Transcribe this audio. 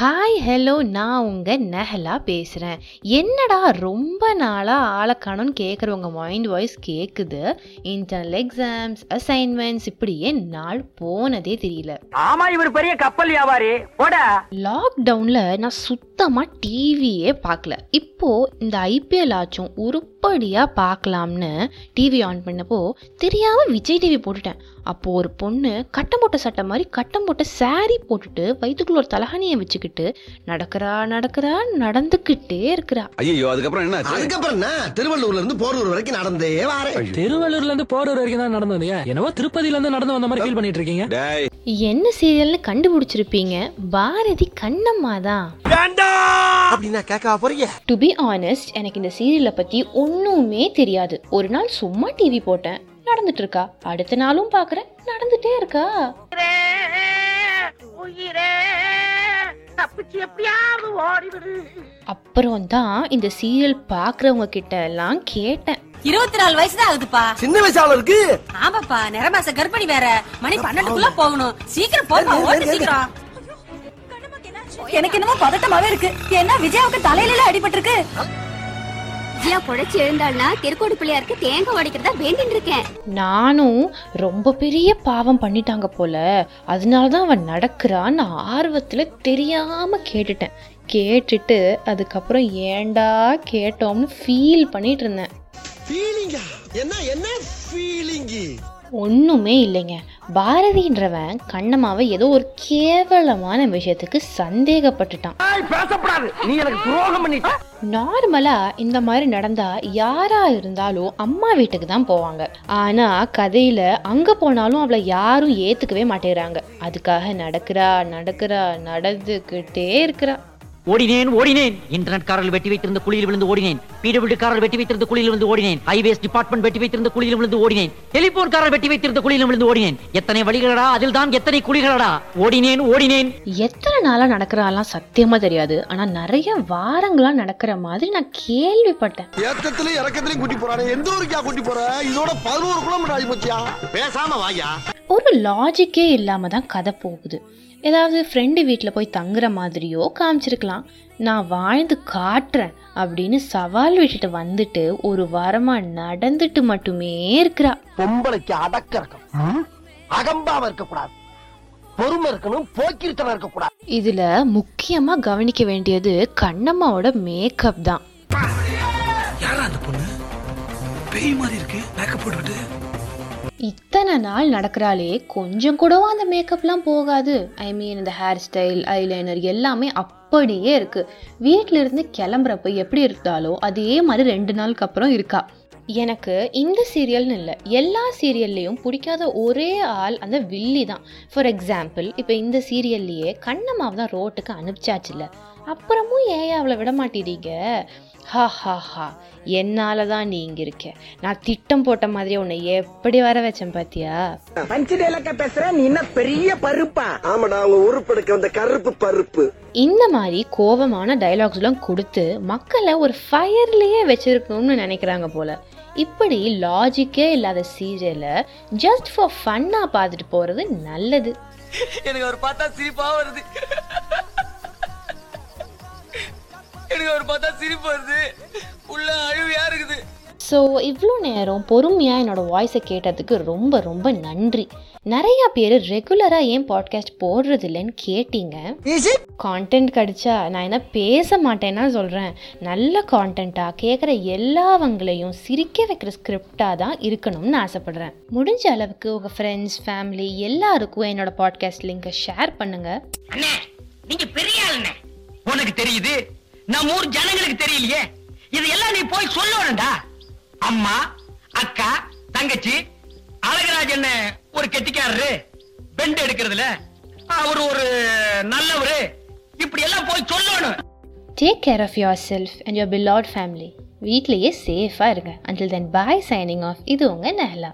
Hi hello நான் உங்கள் நெஹலா பேசுகிறேன் என்னடா ரொம்ப நாளாக ஆளை காணோன்னு கேட்குறவங்க மைண்ட் வாய்ஸ் கேட்குது இன்டர்னல் எக்ஸாம்ஸ் அசைன்மெண்ட்ஸ் இப்படியே நாள் போனதே தெரியல. ஆமா இவர் பெரிய கப்பல் வியாபாரி. லாக்டவுனில் நான் சுத்தமாக டிவியே பார்க்கல இப்போது இந்த ஐபிஎல் ஆச்சும் உருப்படியாக பார்க்கலாம்னு டிவி ஆன் பண்ணப்போ தெரியாமல் விஜய் டிவி போட்டுட்டேன். அப்போது ஒரு பொண்ணு கட்டம் போட்ட சட்டை மாதிரி கட்டம் போட்ட saree போட்டுட்டு வயிற்றுக்குள்ள ஒரு தலகாணியை வச்சுக்கிட்டு நடக்கிறா நடக்கிறா நடந்துக்கிட்டே இருக்கிறா. ஐயோ அதுக்கப்புறம் என்ன அதுக்கப்புறம் என்ன? திருவள்ளூர்ல இருந்து போரூர் வரைக்கும் நடந்தே வாரேன். திருவள்ளூர்ல இருந்து போரூர் வரைக்கும் தான் நடந்து வந்தீங்க என்னவோ திருப்பதில இருந்து நடந்து வந்த மாதிரி ஃபீல் பண்ணிட்டு இருக்கீங்க டேய். என்ன சீரியல்னு கண்டுபிடிச்சிருப்பீங்க? பாரதி கண்ணம்மா தான் அப்படின்னா கேட்க போறீங்க? டு பி ஆனஸ்ட் எனக்கு இந்த சீரியலை பற்றி ஒன்றுமே தெரியாது. ஒரு நாள் சும்மா டிவி போட்டேன். நடந்துட்டு இருக்கா அடுத்த நாளும் பார்க்குறேன் நடந்துட்டே இருக்கா. உயிரே தப்பிச்சு எப்படியாவது ஓடிவிடு. அப்புறம் தான் இந்த சீரியல் பார்க்குறவங்க கிட்ட எல்லாம் கேட்டேன். இருபத்தி நாலு வயசு தான் ஆகுதுப்பா. சின்ன வயசால இருக்கு? ஆமாப்பா நிறமாச கர்ப்பிணி வேற. மணி பன்னெண்டுக்குள்ள போகணும். சீக்கிரம் போப்பா சீக்கிரம். எனக்கு என்னமோ பதட்டமாவே இருக்கு. ஏன்னா விஜயாவுக்கு தலையில அடிபட்டிருக்கு. விஜயா பொழைச்சு எழுந்தாள்னா திருக்கோடு பிள்ளையாருக்கு தேங்காய் உடைக்கிறதா வேண்டின்னு இருக்கேன். நானும் ரொம்ப பெரிய பாவம் பண்ணிட்டாங்க போல. அதனால தான் அவன் நடக்கிறான்னு ஆர்வத்தில் தெரியாமல் கேட்டுட்டேன். கேட்டுட்டு அதுக்கப்புறம் ஏன்டா கேட்டோம்னு ஃபீல் பண்ணிட்டு இருந்தேன். ஒன்றுமே இல்லைங்க. பாரதின்றவன் கண்ணம்மாவை ஏதோ ஒரு கேவலமான விஷயத்துக்கு சந்தேகப்பட்டுட்டான். நார்மலாக இந்த மாதிரி நடந்தா யாரா இருந்தாலும் அம்மா வீட்டுக்கு தான் போவாங்க. ஆனா கதையில அங்க போனாலும் அவளை யாரும் ஏத்துக்கவே மாட்டேறாங்க அதுக்காக நடக்கிறா நடக்கிறா நடந்துக்கிட்டே இருக்கிறா. ஓடினேன் ஓடினேன். இன்டர்நெட் காரர்கள் வெட்டி வைத்திருந்த குழியில் விழுந்து ஓடினேன். பிடபிள்யூ காரர்கள் வெட்டி வைத்திருந்த குழியில் விழுந்து ஓடினேன். ஹைவேஸ் டிபார்ட்மெண்ட் வெட்டி வைத்திருந்த குழியில் விழுந்து ஓடினேன். டெலிபோன் காரர் வெட்டி வைத்திருந்த குழியில் விழுந்து ஓடினேன். எத்தனை வழிகளடா அதில் தான் எத்தனை குழிகளடா. ஓடினேன் ஓடினேன். எத்தனை நாளா நடக்கிறாலாம் சத்தியமா தெரியாது. ஆனா நிறைய வாரங்களா நடக்கிற மாதிரி நான் கேள்விப்பட்டேன். ஏத்தத்திலயும் இறக்கத்திலயும் கூட்டி போறானே. எந்த ஊருக்கா கூட்டி போற? இதோட பதினோரு கிலோமீட்டர் ஆகி போச்சியா? பேசாம வாயா. ஒரு லாஜிக்கே இல்லாம தான் கதை போகுது. ஏதாவது ஃப்ரெண்டு வீட்டில் போய் தங்குற மாதிரியோ காமிச்சிருக்கலாம். நான் வாழ்ந்து காட்டுறேன் அப்படின்னு சவால் விட்டுட்டு வந்துட்டு ஒரு வாரமா நடந்துட்டு மட்டுமே இருக்கிறா. பொம்பளைக்கு அடக்க இருக்கணும். அகம்பாவ இருக்க கூடாது பொறுமை இருக்கணும் போக்கிருத்தனம் இருக்க கூடாது இதுல முக்கியமா கவனிக்க வேண்டியது கண்ணம்மாவோட மேக்கப் தான். யாரா அந்த பொண்ணு? பேய் மாதிரி இருக்கு மேக்கப் போட்டுக்கிட்டு. இத்தனை நாள் நடக்கிறாளே கொஞ்சம் கூடவும் அந்த மேக்கப்லாம் போகாது. ஐ மீன் இந்த ஹேர் ஸ்டைல் ஐலைனர் எல்லாமே அப்படியே இருக்குது வீட்டில இருந்து கிளம்புறப்ப எப்படி இருந்தாலோ அதே மாதிரி ரெண்டு நாளுக்கு அப்புறம் இருக்கா. எனக்கு இந்த சீரியல்னு இல்லை எல்லா சீரியல்லையும் பிடிக்காத ஒரே ஆள் அந்த வில்லி தான். ஃபார் எக்ஸாம்பிள் இப்போ இந்த சீரியல்லையே கண்ணம்மாவை தான் ரோட்டுக்கு அனுப்பிச்சாச்சு இல்லை. அப்புறமும் ஏன் அவளை விட மாட்டேறீங்க? ஹா ஹா ஹா. என்னால தான் நீ இங்க இருக்க. நான் திட்டம் போட்ட மாதிரி உன்னை எப்படி வர வச்சேன் பாத்தியா? பஞ்சு டேலக்க பேசுற நீ என்ன பெரிய பருப்பா? ஆமாடா அவங்க உருப்படுக்க வந்த கருப்பு பருப்பு. இந்த மாதிரி கோபமான டைலாக்ஸ்லாம் கொடுத்து மக்களை ஒரு ஃபயர்லயே வச்சிருக்கணும்னு நினைக்கிறாங்க போல. இப்படி லாஜிக்கே இல்லாத சீரியலை ஜஸ்ட் ஃபார் ஃபன்னா பார்த்துட்டு போறது நல்லது. எனக்கு அவர் பார்த்தா சிரிப்பா வருது. எனக்கு அவர் பார்த்தா சிரிப்பு வருது. உள்ள அழுவியா இருக்குது. ஸோ இவ்வளோ நேரம் பொறுமையாக என்னோட வாய்ஸை கேட்டதுக்கு ரொம்ப ரொம்ப நன்றி. நிறையா பேர் ரெகுலராக ஏன் பாட்காஸ்ட் போடுறது இல்லைன்னு கேட்டீங்க. கான்டென்ட் கிடைச்சா நான் என்ன பேச மாட்டேன்னா சொல்கிறேன் நல்ல கான்டென்ட்டாக கேட்குற எல்லாவங்களையும் சிரிக்க வைக்கிற ஸ்கிரிப்டாக தான் இருக்கணும்னு ஆசைப்பட்றேன். முடிஞ்ச அளவுக்கு உங்கள் ஃப்ரெண்ட்ஸ் ஃபேமிலி எல்லாருக்கும் என்னோட பாட்காஸ்ட் லிங்கை ஷேர் பண்ணுங்கள் அண்ணே நீங்க பெரிய ஆளுண்ணே. உனக்கு தெரியுது நம்ம ஊர் ஜனங்களுக்கு தெரியலையே. இதெல்லாம் நீ போய் சொல்லணும்டா. அம்மா அக்கா தங்கச்சி அழகராஜ் என்ன ஒரு கெட்டிக்காரரு? பெண்ட் எடுக்கிறதுல. அவர் ஒரு நல்லவரு. இப்படி எல்லாம் போய் சொல்லணும். Take care of yourself and your blood family வீட்லேயே சேஃபாக இருங்க. Until then bye signing off இது உங்கள் நெஹலா